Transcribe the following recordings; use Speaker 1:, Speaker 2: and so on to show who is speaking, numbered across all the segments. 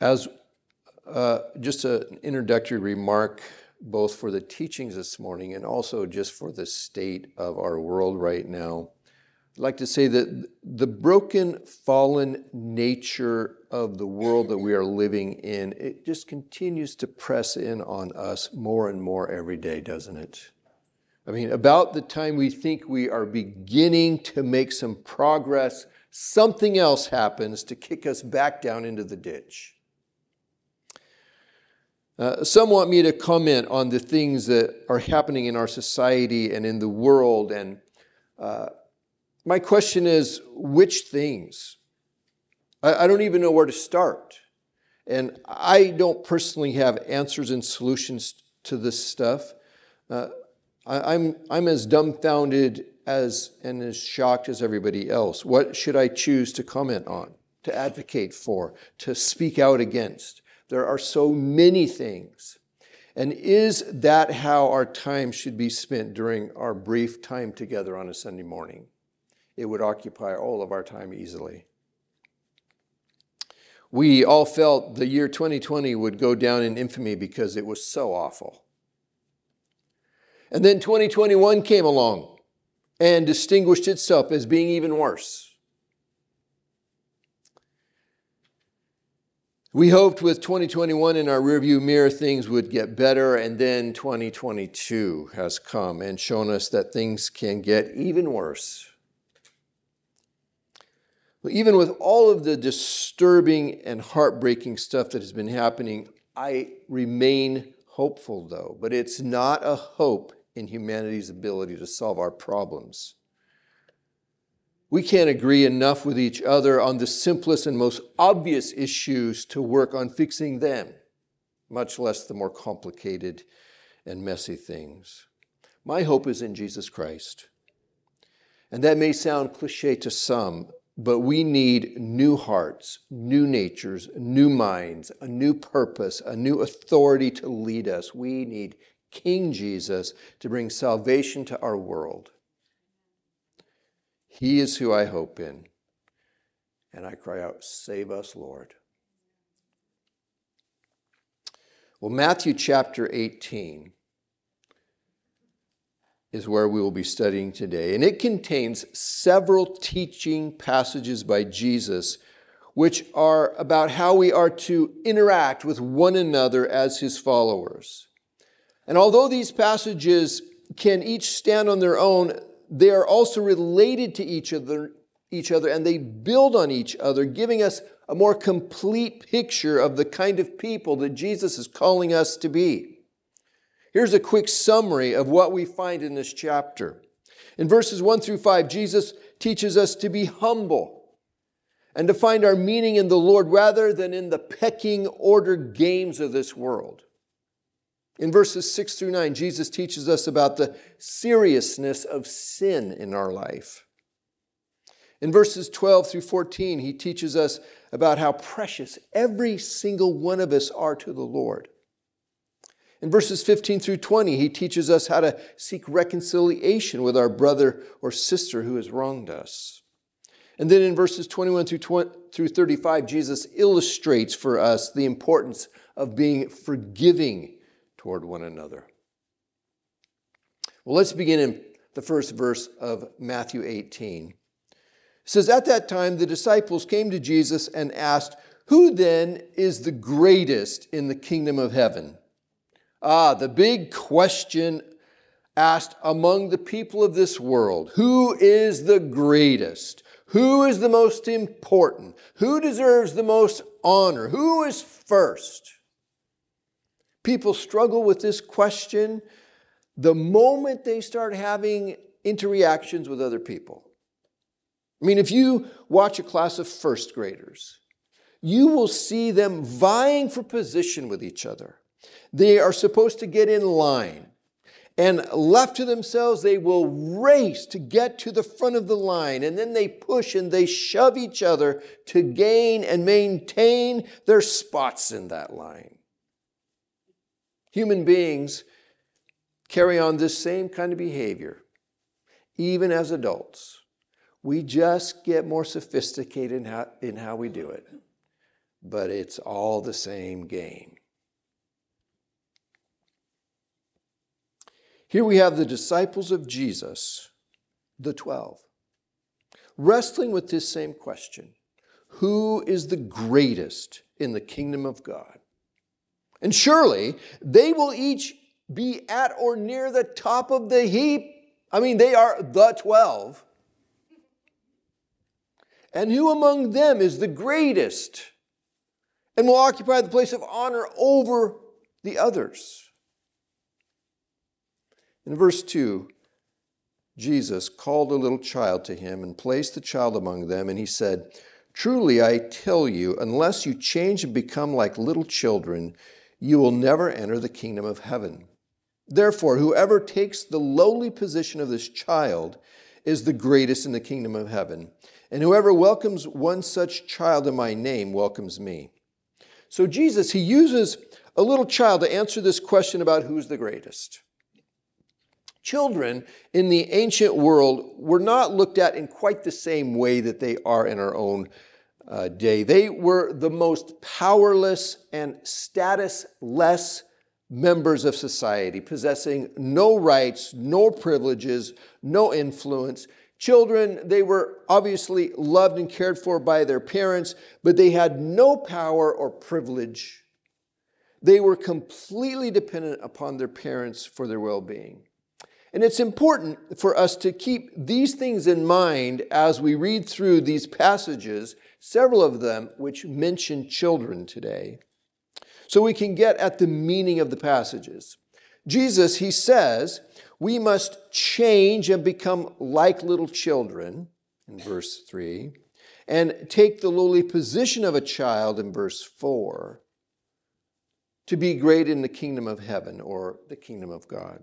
Speaker 1: As uh, just an introductory remark, both for the teachings this morning and also just for the state of our world right now, I'd like to say that the broken, fallen nature of the world that we are living in, it just continues to press in on us more and more every day, doesn't it? I mean, about the time we think we are beginning to make some progress, something else happens to kick us back down into the ditch. Uh, some want me to comment on the things that are happening in our society and in the world. And uh, my question is which things? I, I, don't even know where to start. And I don't personally have answers and solutions to this stuff. Uh, I, I'm, I'm as dumbfounded as and as shocked as everybody else. What should I choose to comment on, to advocate for, to speak out against? There are so many things. And is that how our time should be spent during our brief time together on a Sunday morning? It would occupy all of our time easily. We all felt the year 2020 would go down in infamy because it was so awful. And then 2021 came along and distinguished itself as being even worse. We hoped with 2021 in our rearview mirror things would get better, and then 2022 has come and shown us that things can get even worse. Even with all of the disturbing and heartbreaking stuff that has been happening, I remain hopeful though. But it's not a hope in humanity's ability to solve our problems. We can't agree enough with each other on the simplest and most obvious issues to work on fixing them, much less the more complicated and messy things. My hope is in Jesus Christ. And that may sound cliche to some, but we need new hearts, new natures, new minds, a new purpose, a new authority to lead us. We need King Jesus to bring salvation to our world. He is who I hope in. And I cry out, Save us, Lord. Well, Matthew chapter 18 is where we will be studying today. And it contains several teaching passages by Jesus, which are about how we are to interact with one another as his followers. And although these passages can each stand on their own, they are also related to each other, each other and they build on each other, giving us a more complete picture of the kind of people that Jesus is calling us to be. Here's a quick summary of what we find in this chapter. In verses 1 through 5, Jesus teaches us to be humble and to find our meaning in the Lord rather than in the pecking order games of this world. In verses 6 through 9, Jesus teaches us about the seriousness of sin in our life. In verses 12 through 14, he teaches us about how precious every single one of us are to the Lord. In verses 15 through 20, he teaches us how to seek reconciliation with our brother or sister who has wronged us. And then in verses 21 through, 20, through 35, Jesus illustrates for us the importance of being forgiving toward one another. Well, let's begin in the first verse of Matthew 18. It says, At that time, the disciples came to Jesus and asked, Who then is the greatest in the kingdom of heaven? Ah, the big question asked among the people of this world Who is the greatest? Who is the most important? Who deserves the most honor? Who is first? People struggle with this question the moment they start having interactions with other people. I mean, if you watch a class of first graders, you will see them vying for position with each other. They are supposed to get in line. And left to themselves, they will race to get to the front of the line. And then they push and they shove each other to gain and maintain their spots in that line. Human beings carry on this same kind of behavior, even as adults. We just get more sophisticated in how, in how we do it. but it's all the same game. Here we have the disciples of Jesus, the 12, wrestling with this same question Who is the greatest in the kingdom of God? And surely they will each be at or near the top of the heap. I mean, they are the 12. And who among them is the greatest and will occupy the place of honor over the others? In verse 2, Jesus called a little child to him and placed the child among them, and he said, Truly I tell you, unless you change and become like little children, you will never enter the kingdom of heaven. Therefore, whoever takes the lowly position of this child is the greatest in the kingdom of heaven. And whoever welcomes one such child in my name welcomes me. So, Jesus, he uses a little child to answer this question about who's the greatest. Children in the ancient world were not looked at in quite the same way that they are in our own uh, day. They were the most powerless and statusless members of society, possessing no rights, no privileges, no influence. Children, they were obviously loved and cared for by their parents, but they had no power or privilege. They were completely dependent upon their parents for their well being. And it's important for us to keep these things in mind as we read through these passages, several of them which mention children today, so we can get at the meaning of the passages. Jesus, he says, we must change and become like little children, in verse 3, and take the lowly position of a child, in verse 4, to be great in the kingdom of heaven or the kingdom of God.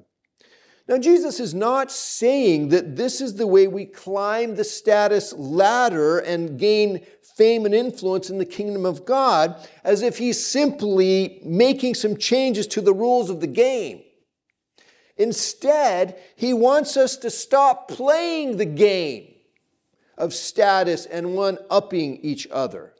Speaker 1: Now, Jesus is not saying that this is the way we climb the status ladder and gain fame and influence in the kingdom of God, as if he's simply making some changes to the rules of the game. Instead, he wants us to stop playing the game of status and one upping each other.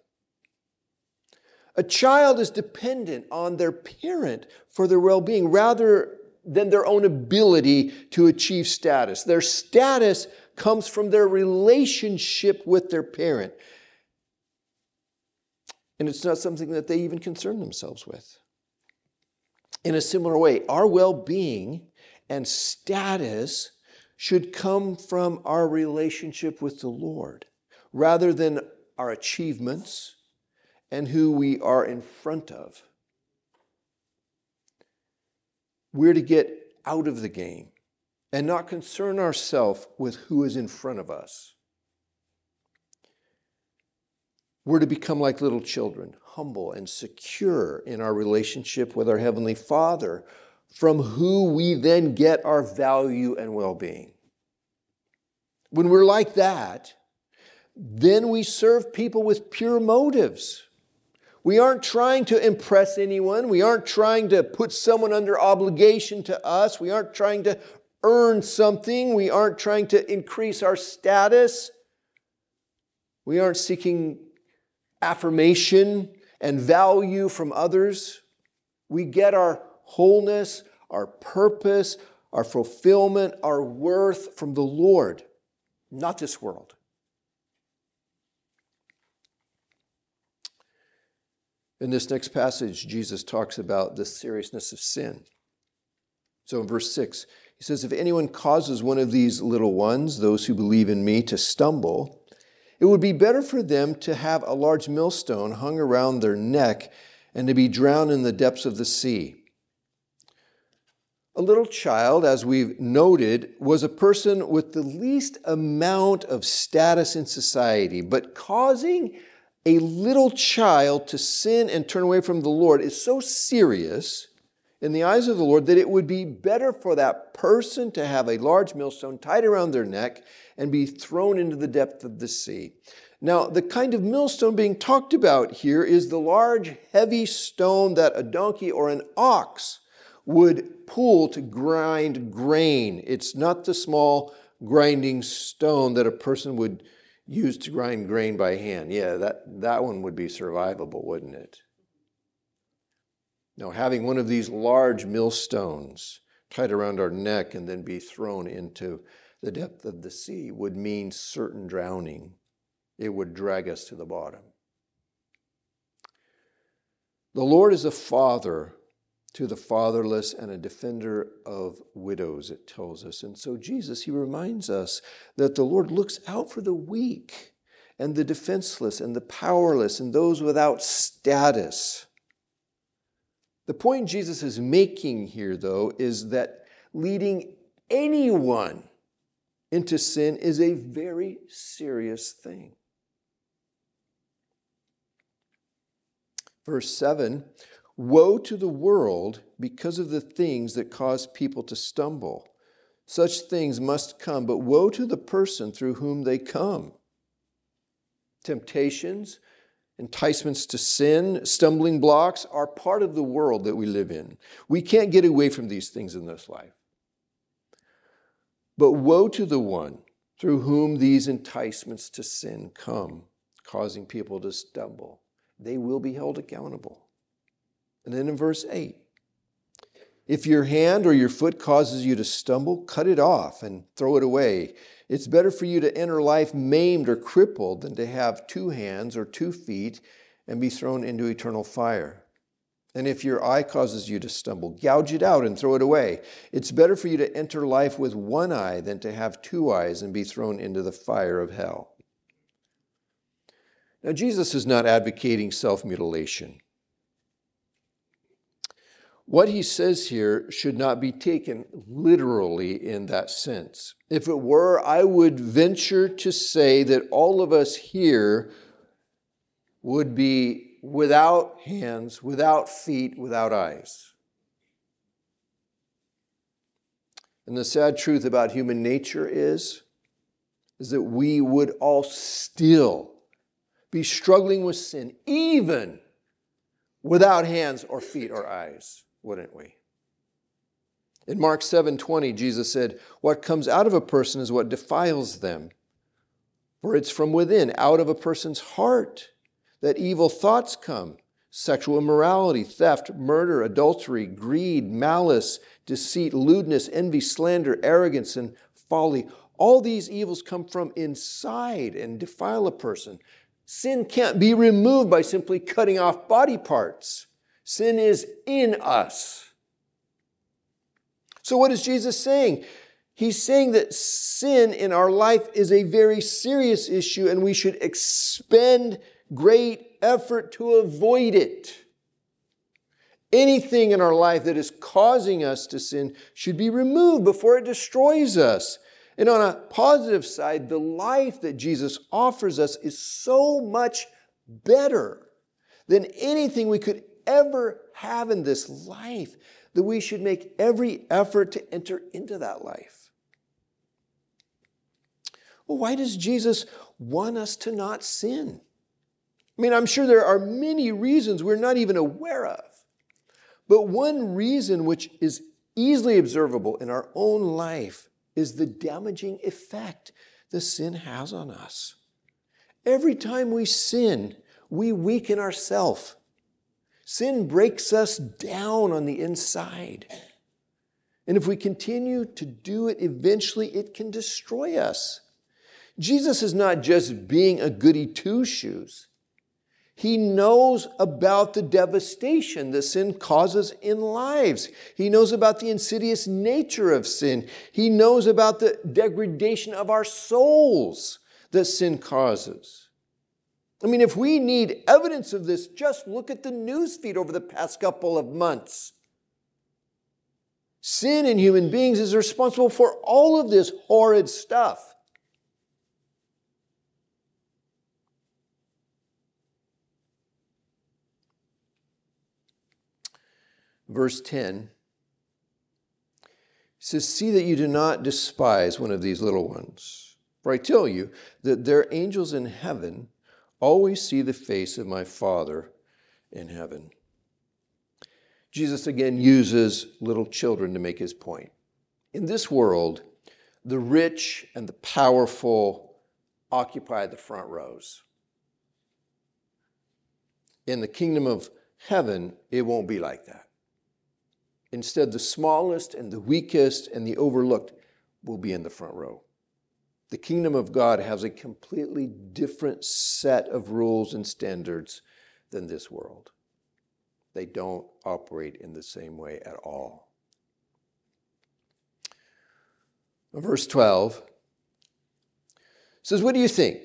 Speaker 1: A child is dependent on their parent for their well being rather than their own ability to achieve status. Their status comes from their relationship with their parent. And it's not something that they even concern themselves with. In a similar way, our well being and status should come from our relationship with the Lord rather than our achievements and who we are in front of. We're to get out of the game and not concern ourselves with who is in front of us. We're to become like little children, humble and secure in our relationship with our Heavenly Father, from who we then get our value and well being. When we're like that, then we serve people with pure motives. We aren't trying to impress anyone. We aren't trying to put someone under obligation to us. We aren't trying to earn something. We aren't trying to increase our status. We aren't seeking affirmation and value from others. We get our wholeness, our purpose, our fulfillment, our worth from the Lord, not this world. In this next passage, Jesus talks about the seriousness of sin. So in verse 6, he says, If anyone causes one of these little ones, those who believe in me, to stumble, it would be better for them to have a large millstone hung around their neck and to be drowned in the depths of the sea. A little child, as we've noted, was a person with the least amount of status in society, but causing a little child to sin and turn away from the Lord is so serious in the eyes of the Lord that it would be better for that person to have a large millstone tied around their neck and be thrown into the depth of the sea. Now, the kind of millstone being talked about here is the large, heavy stone that a donkey or an ox would pull to grind grain. It's not the small grinding stone that a person would used to grind grain by hand. Yeah, that, that one would be survivable, wouldn't it? Now, having one of these large millstones tied around our neck and then be thrown into the depth of the sea would mean certain drowning. It would drag us to the bottom. The Lord is a father to the fatherless and a defender of widows, it tells us. And so, Jesus, he reminds us that the Lord looks out for the weak and the defenseless and the powerless and those without status. The point Jesus is making here, though, is that leading anyone into sin is a very serious thing. Verse 7 Woe to the world because of the things that cause people to stumble. Such things must come, but woe to the person through whom they come. Temptations, enticements to sin, stumbling blocks are part of the world that we live in. We can't get away from these things in this life. But woe to the one through whom these enticements to sin come, causing people to stumble. They will be held accountable. And then in verse 8, if your hand or your foot causes you to stumble, cut it off and throw it away. It's better for you to enter life maimed or crippled than to have two hands or two feet and be thrown into eternal fire. And if your eye causes you to stumble, gouge it out and throw it away. It's better for you to enter life with one eye than to have two eyes and be thrown into the fire of hell. Now, Jesus is not advocating self mutilation. What he says here should not be taken literally in that sense. If it were, I would venture to say that all of us here would be without hands, without feet, without eyes. And the sad truth about human nature is, is that we would all still be struggling with sin, even without hands or feet or eyes wouldn't we? In Mark 7:20, Jesus said, "What comes out of a person is what defiles them. For it's from within, out of a person's heart, that evil thoughts come: sexual immorality, theft, murder, adultery, greed, malice, deceit, lewdness, envy, slander, arrogance, and folly. All these evils come from inside and defile a person. Sin can't be removed by simply cutting off body parts. Sin is in us. So, what is Jesus saying? He's saying that sin in our life is a very serious issue and we should expend great effort to avoid it. Anything in our life that is causing us to sin should be removed before it destroys us. And on a positive side, the life that Jesus offers us is so much better than anything we could ever have in this life, that we should make every effort to enter into that life. Well, why does Jesus want us to not sin? I mean, I'm sure there are many reasons we're not even aware of. But one reason which is easily observable in our own life is the damaging effect the sin has on us. Every time we sin, we weaken ourselves. Sin breaks us down on the inside. And if we continue to do it, eventually it can destroy us. Jesus is not just being a goody two shoes. He knows about the devastation that sin causes in lives. He knows about the insidious nature of sin. He knows about the degradation of our souls that sin causes. I mean, if we need evidence of this, just look at the news feed over the past couple of months. Sin in human beings is responsible for all of this horrid stuff. Verse 10 says, See that you do not despise one of these little ones. For I tell you that their angels in heaven always see the face of my Father in heaven. Jesus again uses little children to make his point. In this world, the rich and the powerful occupy the front rows. In the kingdom of heaven, it won't be like that. Instead, the smallest and the weakest and the overlooked will be in the front row. The kingdom of God has a completely different set of rules and standards than this world. They don't operate in the same way at all. Verse 12 says, What do you think?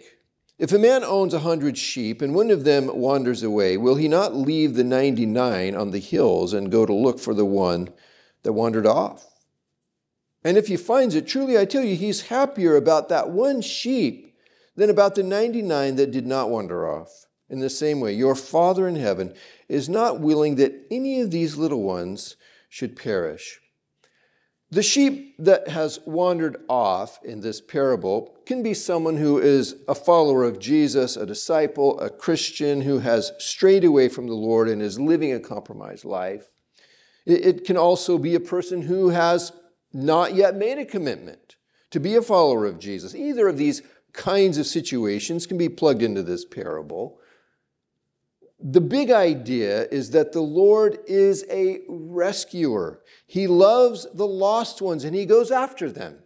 Speaker 1: If a man owns a hundred sheep and one of them wanders away, will he not leave the 99 on the hills and go to look for the one that wandered off? And if he finds it, truly I tell you, he's happier about that one sheep than about the 99 that did not wander off. In the same way, your Father in heaven is not willing that any of these little ones should perish. The sheep that has wandered off in this parable can be someone who is a follower of Jesus, a disciple, a Christian who has strayed away from the Lord and is living a compromised life. It can also be a person who has not yet made a commitment to be a follower of Jesus. Either of these kinds of situations can be plugged into this parable. The big idea is that the Lord is a rescuer. He loves the lost ones and he goes after them.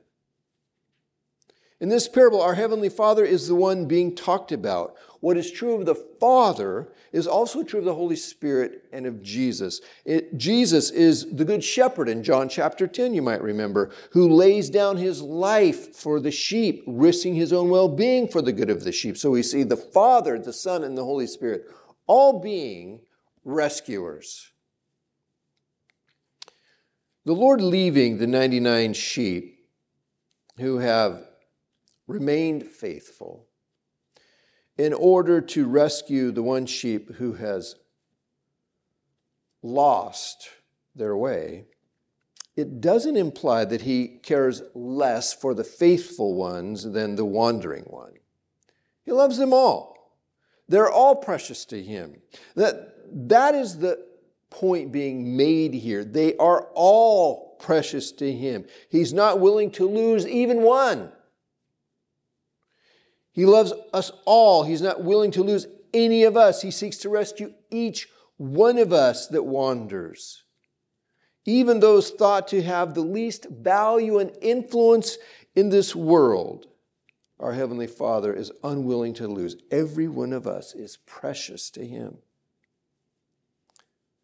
Speaker 1: In this parable, our Heavenly Father is the one being talked about. What is true of the Father is also true of the Holy Spirit and of Jesus. It, Jesus is the Good Shepherd in John chapter 10, you might remember, who lays down his life for the sheep, risking his own well being for the good of the sheep. So we see the Father, the Son, and the Holy Spirit all being rescuers. The Lord leaving the 99 sheep who have remained faithful in order to rescue the one sheep who has lost their way, it doesn't imply that he cares less for the faithful ones than the wandering one. He loves them all. They're all precious to him. That, that is the point being made here. They are all precious to him. He's not willing to lose even one. He loves us all. He's not willing to lose any of us. He seeks to rescue each one of us that wanders. Even those thought to have the least value and influence in this world, our Heavenly Father is unwilling to lose. Every one of us is precious to Him.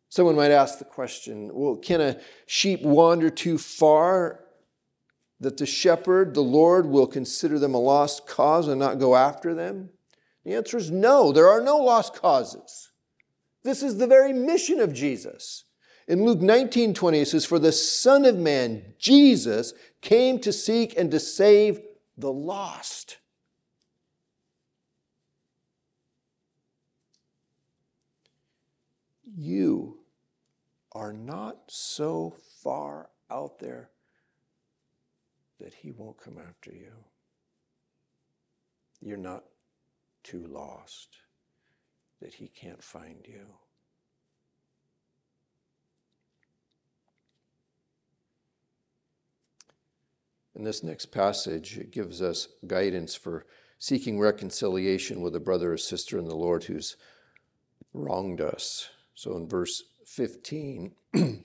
Speaker 1: Someone might ask the question well, can a sheep wander too far that the shepherd, the Lord, will consider them a lost cause and not go after them? The answer is no, there are no lost causes. This is the very mission of Jesus. In Luke 19 20, it says, For the Son of Man, Jesus, came to seek and to save the lost. You are not so far out there that He won't come after you. You're not too lost that He can't find you. In this next passage, it gives us guidance for seeking reconciliation with a brother or sister in the Lord who's wronged us. So in verse 15,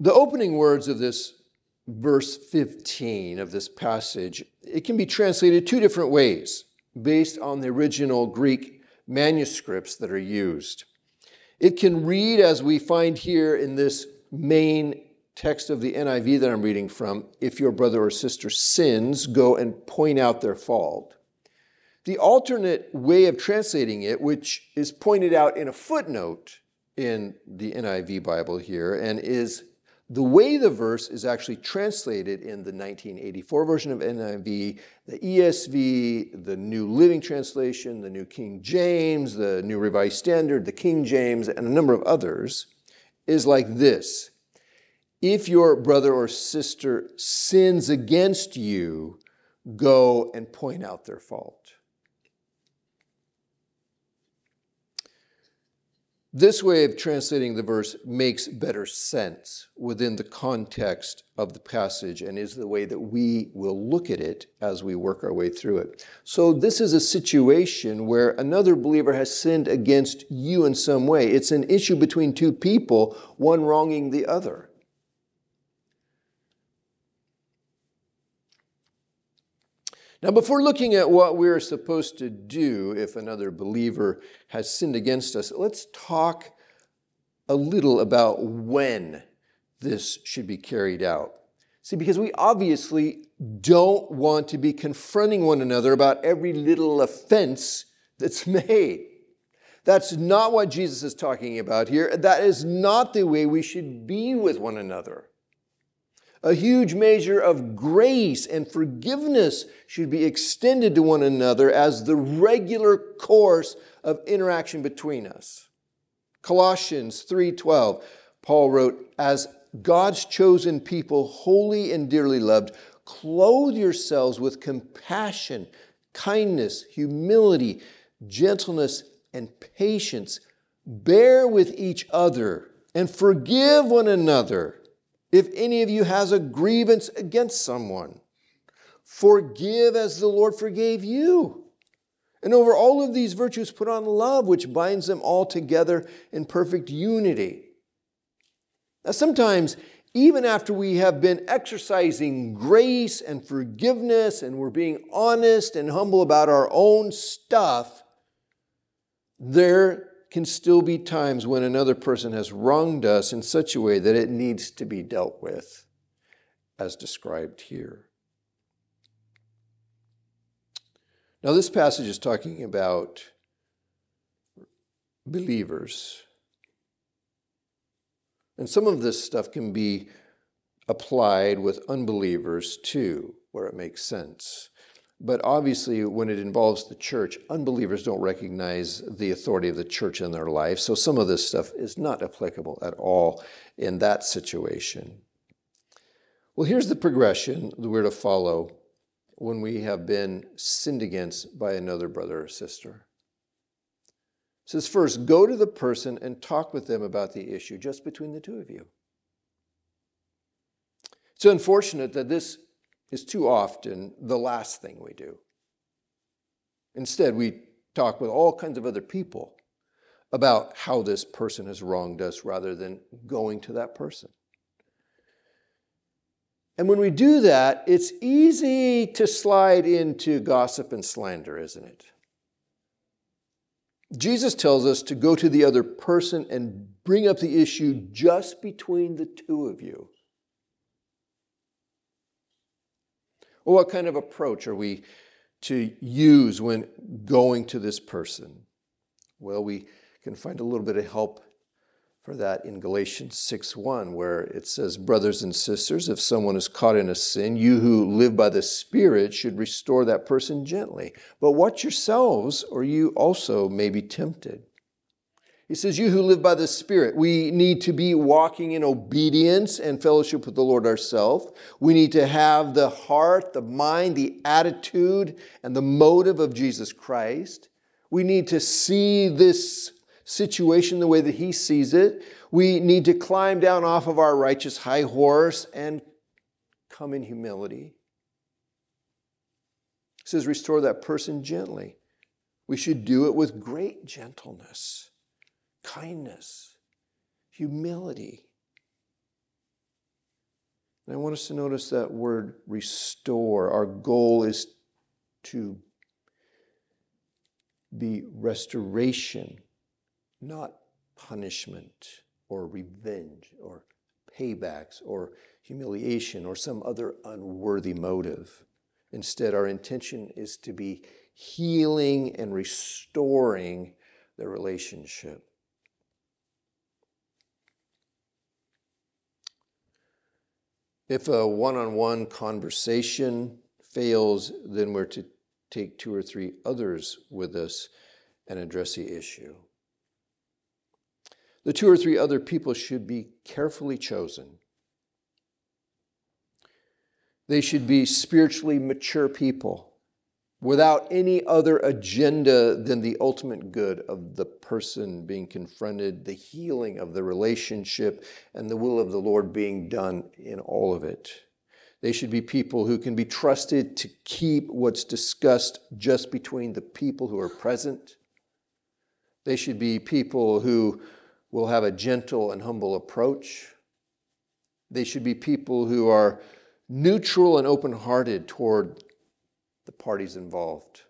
Speaker 1: The opening words of this verse 15 of this passage, it can be translated two different ways based on the original Greek manuscripts that are used. It can read as we find here in this main text of the NIV that I'm reading from if your brother or sister sins, go and point out their fault. The alternate way of translating it, which is pointed out in a footnote in the NIV Bible here and is the way the verse is actually translated in the 1984 version of NIV, the ESV, the New Living Translation, the New King James, the New Revised Standard, the King James, and a number of others, is like this If your brother or sister sins against you, go and point out their fault. This way of translating the verse makes better sense within the context of the passage and is the way that we will look at it as we work our way through it. So, this is a situation where another believer has sinned against you in some way. It's an issue between two people, one wronging the other. Now, before looking at what we're supposed to do if another believer has sinned against us, let's talk a little about when this should be carried out. See, because we obviously don't want to be confronting one another about every little offense that's made. That's not what Jesus is talking about here. That is not the way we should be with one another. A huge measure of grace and forgiveness should be extended to one another as the regular course of interaction between us. Colossians 3:12 Paul wrote as God's chosen people holy and dearly loved clothe yourselves with compassion, kindness, humility, gentleness and patience bear with each other and forgive one another if any of you has a grievance against someone, forgive as the Lord forgave you. And over all of these virtues, put on love, which binds them all together in perfect unity. Now, sometimes, even after we have been exercising grace and forgiveness and we're being honest and humble about our own stuff, there can still be times when another person has wronged us in such a way that it needs to be dealt with, as described here. Now, this passage is talking about believers. And some of this stuff can be applied with unbelievers too, where it makes sense. But obviously, when it involves the church, unbelievers don't recognize the authority of the church in their life. So some of this stuff is not applicable at all in that situation. Well, here's the progression that we're to follow when we have been sinned against by another brother or sister. It says, first, go to the person and talk with them about the issue just between the two of you. It's unfortunate that this is too often the last thing we do. Instead, we talk with all kinds of other people about how this person has wronged us rather than going to that person. And when we do that, it's easy to slide into gossip and slander, isn't it? Jesus tells us to go to the other person and bring up the issue just between the two of you. Well, what kind of approach are we to use when going to this person? Well, we can find a little bit of help for that in Galatians 6:1 where it says brothers and sisters if someone is caught in a sin you who live by the spirit should restore that person gently but watch yourselves or you also may be tempted he says, You who live by the Spirit, we need to be walking in obedience and fellowship with the Lord ourselves. We need to have the heart, the mind, the attitude, and the motive of Jesus Christ. We need to see this situation the way that He sees it. We need to climb down off of our righteous high horse and come in humility. He says, Restore that person gently. We should do it with great gentleness kindness, humility. And I want us to notice that word restore. Our goal is to be restoration, not punishment or revenge or paybacks or humiliation or some other unworthy motive. Instead, our intention is to be healing and restoring the relationship. If a one on one conversation fails, then we're to take two or three others with us and address the issue. The two or three other people should be carefully chosen. They should be spiritually mature people without any other agenda than the ultimate good of the person being confronted, the healing of the relationship, and the will of the Lord being done in all of it. They should be people who can be trusted to keep what's discussed just between the people who are present. They should be people who will have a gentle and humble approach. They should be people who are neutral and open hearted toward parties involved.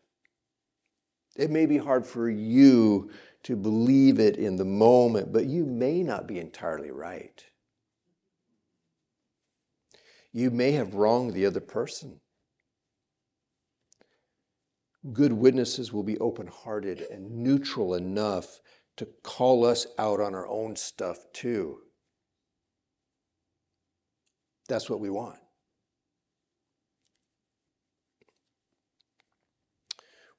Speaker 1: It may be hard for you to believe it in the moment, but you may not be entirely right. You may have wronged the other person. Good witnesses will be open hearted and neutral enough to call us out on our own stuff too. That's what we want.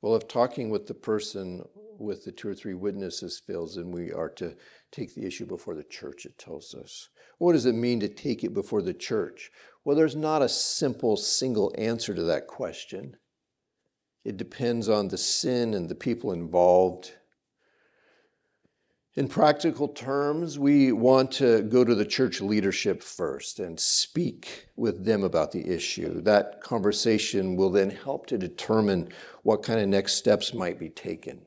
Speaker 1: Well, if talking with the person with the two or three witnesses fails, then we are to take the issue before the church, it tells us. What does it mean to take it before the church? Well, there's not a simple single answer to that question. It depends on the sin and the people involved in practical terms, we want to go to the church leadership first and speak with them about the issue. That conversation will then help to determine what kind of next steps might be taken.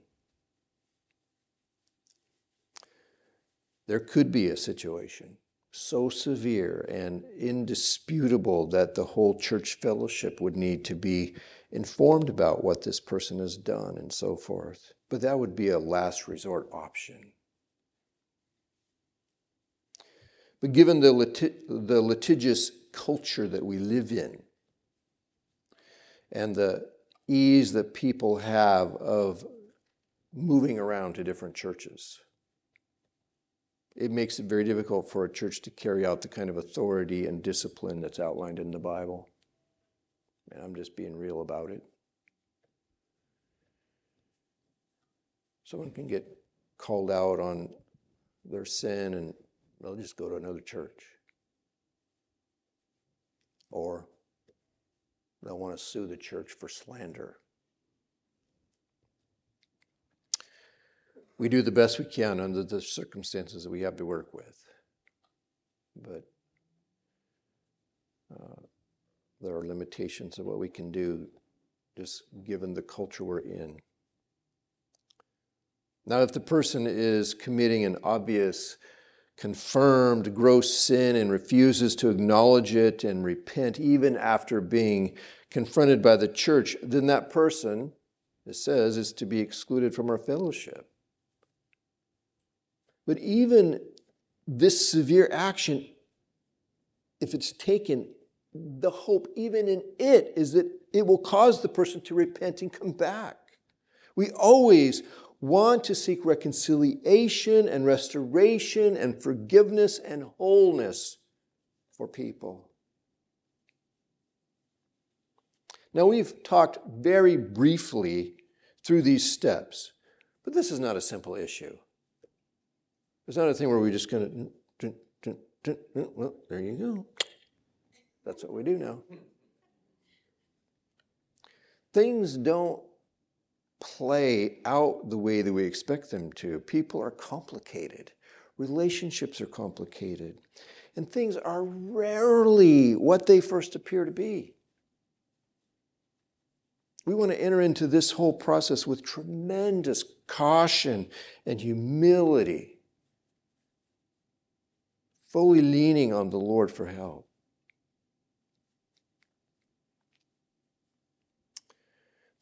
Speaker 1: There could be a situation so severe and indisputable that the whole church fellowship would need to be informed about what this person has done and so forth. But that would be a last resort option. But given the, lit- the litigious culture that we live in and the ease that people have of moving around to different churches, it makes it very difficult for a church to carry out the kind of authority and discipline that's outlined in the Bible. And I'm just being real about it. Someone can get called out on their sin and they'll just go to another church. Or they'll want to sue the church for slander. We do the best we can under the circumstances that we have to work with. But uh, there are limitations of what we can do just given the culture we're in. Now, if the person is committing an obvious confirmed gross sin and refuses to acknowledge it and repent even after being confronted by the church, then that person, it says, is to be excluded from our fellowship. But even this severe action, if it's taken, the hope, even in it, is that it will cause the person to repent and come back. We always want to seek reconciliation and restoration and forgiveness and wholeness for people. Now, we've talked very briefly through these steps, but this is not a simple issue. It's not a thing where we're just going to, well, there you go. That's what we do now. Things don't play out the way that we expect them to. People are complicated, relationships are complicated, and things are rarely what they first appear to be. We want to enter into this whole process with tremendous caution and humility, fully leaning on the Lord for help.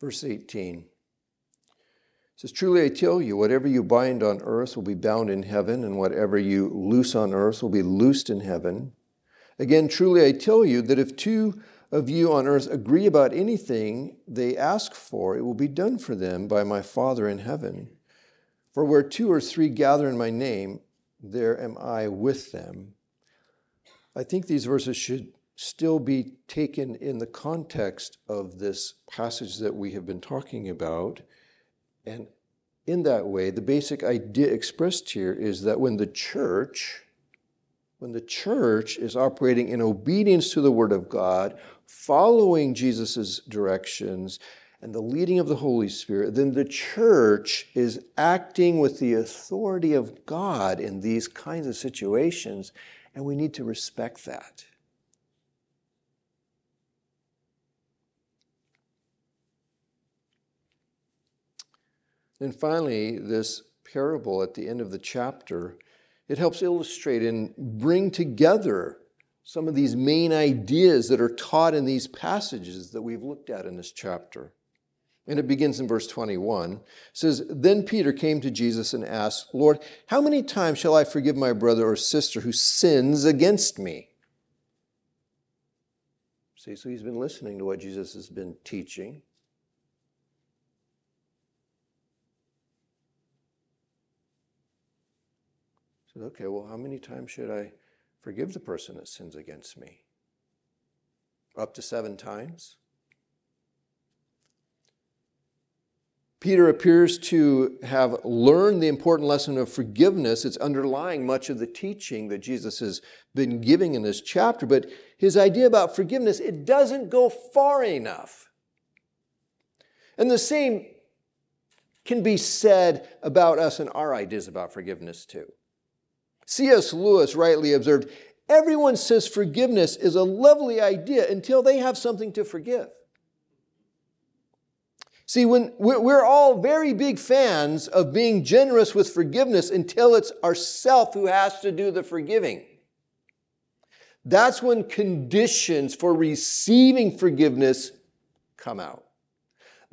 Speaker 1: Verse 18 says, Truly I tell you, whatever you bind on earth will be bound in heaven, and whatever you loose on earth will be loosed in heaven. Again, truly I tell you that if two of you on earth agree about anything they ask for, it will be done for them by my Father in heaven. For where two or three gather in my name, there am I with them. I think these verses should still be taken in the context of this passage that we have been talking about. And in that way, the basic idea expressed here is that when the church, when the church is operating in obedience to the Word of God, following Jesus' directions, and the leading of the Holy Spirit, then the church is acting with the authority of God in these kinds of situations, and we need to respect that. And finally, this parable at the end of the chapter, it helps illustrate and bring together some of these main ideas that are taught in these passages that we've looked at in this chapter. And it begins in verse 21. It says, Then Peter came to Jesus and asked, Lord, how many times shall I forgive my brother or sister who sins against me? See, so he's been listening to what Jesus has been teaching. Okay, well, how many times should I forgive the person that sins against me? Up to seven times? Peter appears to have learned the important lesson of forgiveness. It's underlying much of the teaching that Jesus has been giving in this chapter. But his idea about forgiveness, it doesn't go far enough. And the same can be said about us and our ideas about forgiveness, too. C.S. Lewis rightly observed everyone says forgiveness is a lovely idea until they have something to forgive. See, when we're all very big fans of being generous with forgiveness until it's ourself who has to do the forgiving. That's when conditions for receiving forgiveness come out.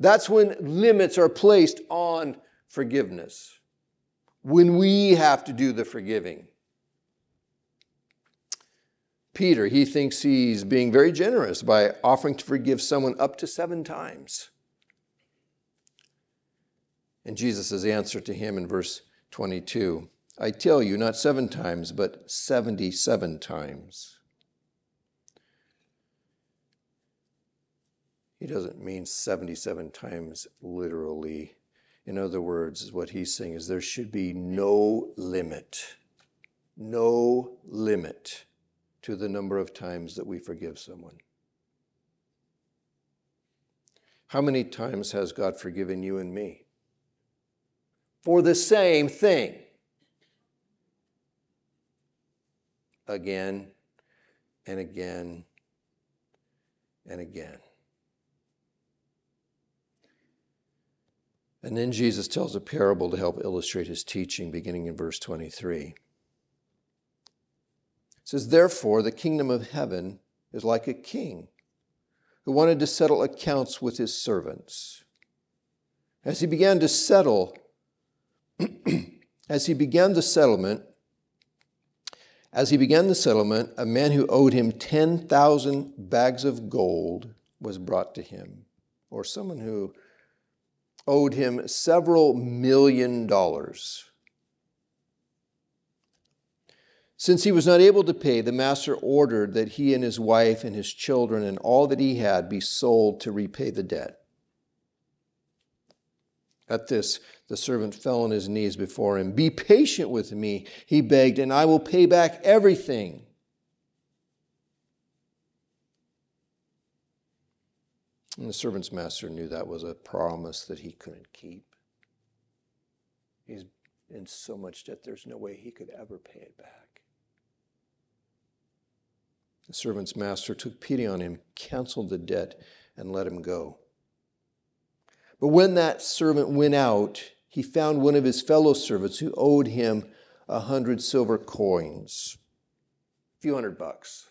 Speaker 1: That's when limits are placed on forgiveness when we have to do the forgiving. Peter, he thinks he's being very generous by offering to forgive someone up to seven times. And Jesus' answer to him in verse 22 I tell you, not seven times, but 77 times. He doesn't mean 77 times literally. In other words, what he's saying is there should be no limit, no limit to the number of times that we forgive someone. How many times has God forgiven you and me? For the same thing. Again and again and again. And then Jesus tells a parable to help illustrate his teaching, beginning in verse 23. It says, Therefore, the kingdom of heaven is like a king who wanted to settle accounts with his servants. As he began to settle, as he began the settlement, as he began the settlement, a man who owed him 10,000 bags of gold was brought to him, or someone who owed him several million dollars. Since he was not able to pay, the master ordered that he and his wife and his children and all that he had be sold to repay the debt. At this, the servant fell on his knees before him. Be patient with me, he begged, and I will pay back everything. And the servant's master knew that was a promise that he couldn't keep. He's in so much debt, there's no way he could ever pay it back. The servant's master took pity on him, canceled the debt, and let him go. But when that servant went out, he found one of his fellow servants who owed him a hundred silver coins, a few hundred bucks.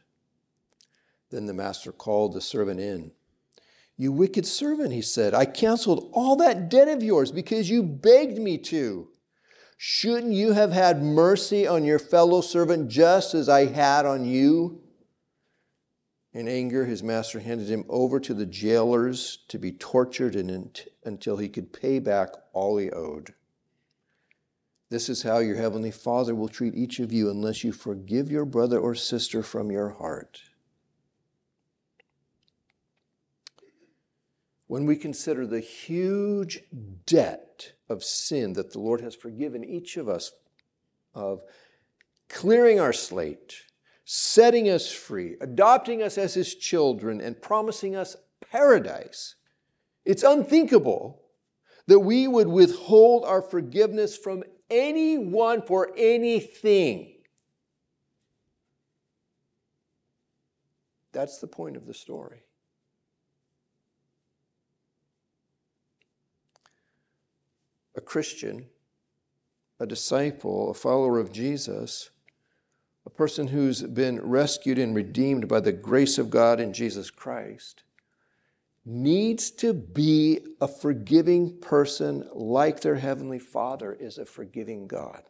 Speaker 1: Then the master called the servant in. You wicked servant, he said, I canceled all that debt of yours because you begged me to. Shouldn't you have had mercy on your fellow servant just as I had on you? In anger, his master handed him over to the jailers to be tortured until he could pay back all he owed. This is how your heavenly Father will treat each of you unless you forgive your brother or sister from your heart. When we consider the huge debt of sin that the Lord has forgiven each of us of clearing our slate, setting us free, adopting us as his children, and promising us paradise. It's unthinkable that we would withhold our forgiveness from anyone for anything. That's the point of the story. A Christian, a disciple, a follower of Jesus a person who's been rescued and redeemed by the grace of God in Jesus Christ, needs to be a forgiving person like their Heavenly Father is a forgiving God.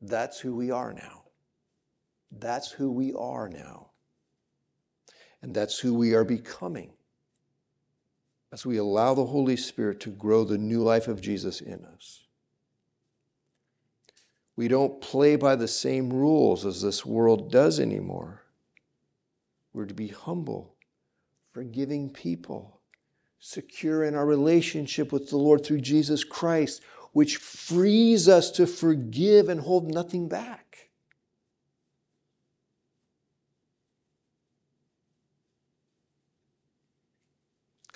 Speaker 1: That's who we are now. That's who we are now. And that's who we are becoming as we allow the Holy Spirit to grow the new life of Jesus in us. We don't play by the same rules as this world does anymore. We're to be humble, forgiving people, secure in our relationship with the Lord through Jesus Christ, which frees us to forgive and hold nothing back.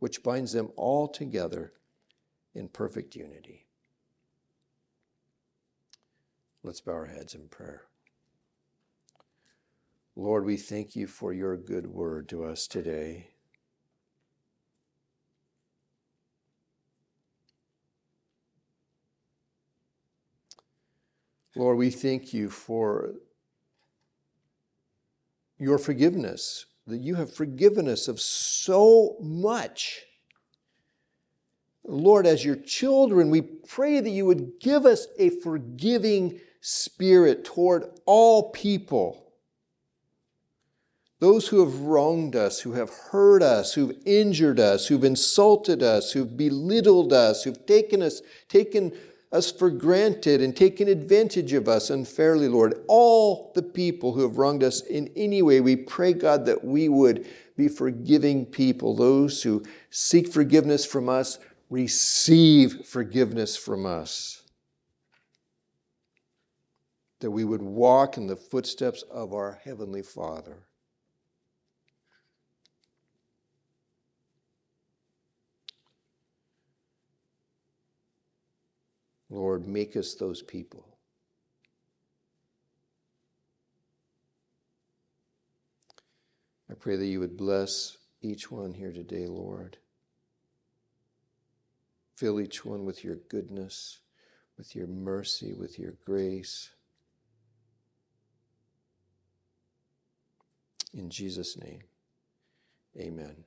Speaker 1: which binds them all together in perfect unity. Let's bow our heads in prayer. Lord, we thank you for your good word to us today. Lord, we thank you for your forgiveness, that you have forgiven us of so much. Lord, as your children, we pray that you would give us a forgiving spirit toward all people. Those who have wronged us, who have hurt us, who've injured us, who've insulted us, who've belittled us, who've taken us, taken us for granted and taken advantage of us unfairly, Lord. All the people who have wronged us in any way, we pray, God, that we would be forgiving people. Those who seek forgiveness from us, receive forgiveness from us that we would walk in the footsteps of our Heavenly Father. Lord, make us those people. I pray that you would bless each one here today, Lord. Fill each one with your goodness, with your mercy, with your grace. In Jesus' name, amen.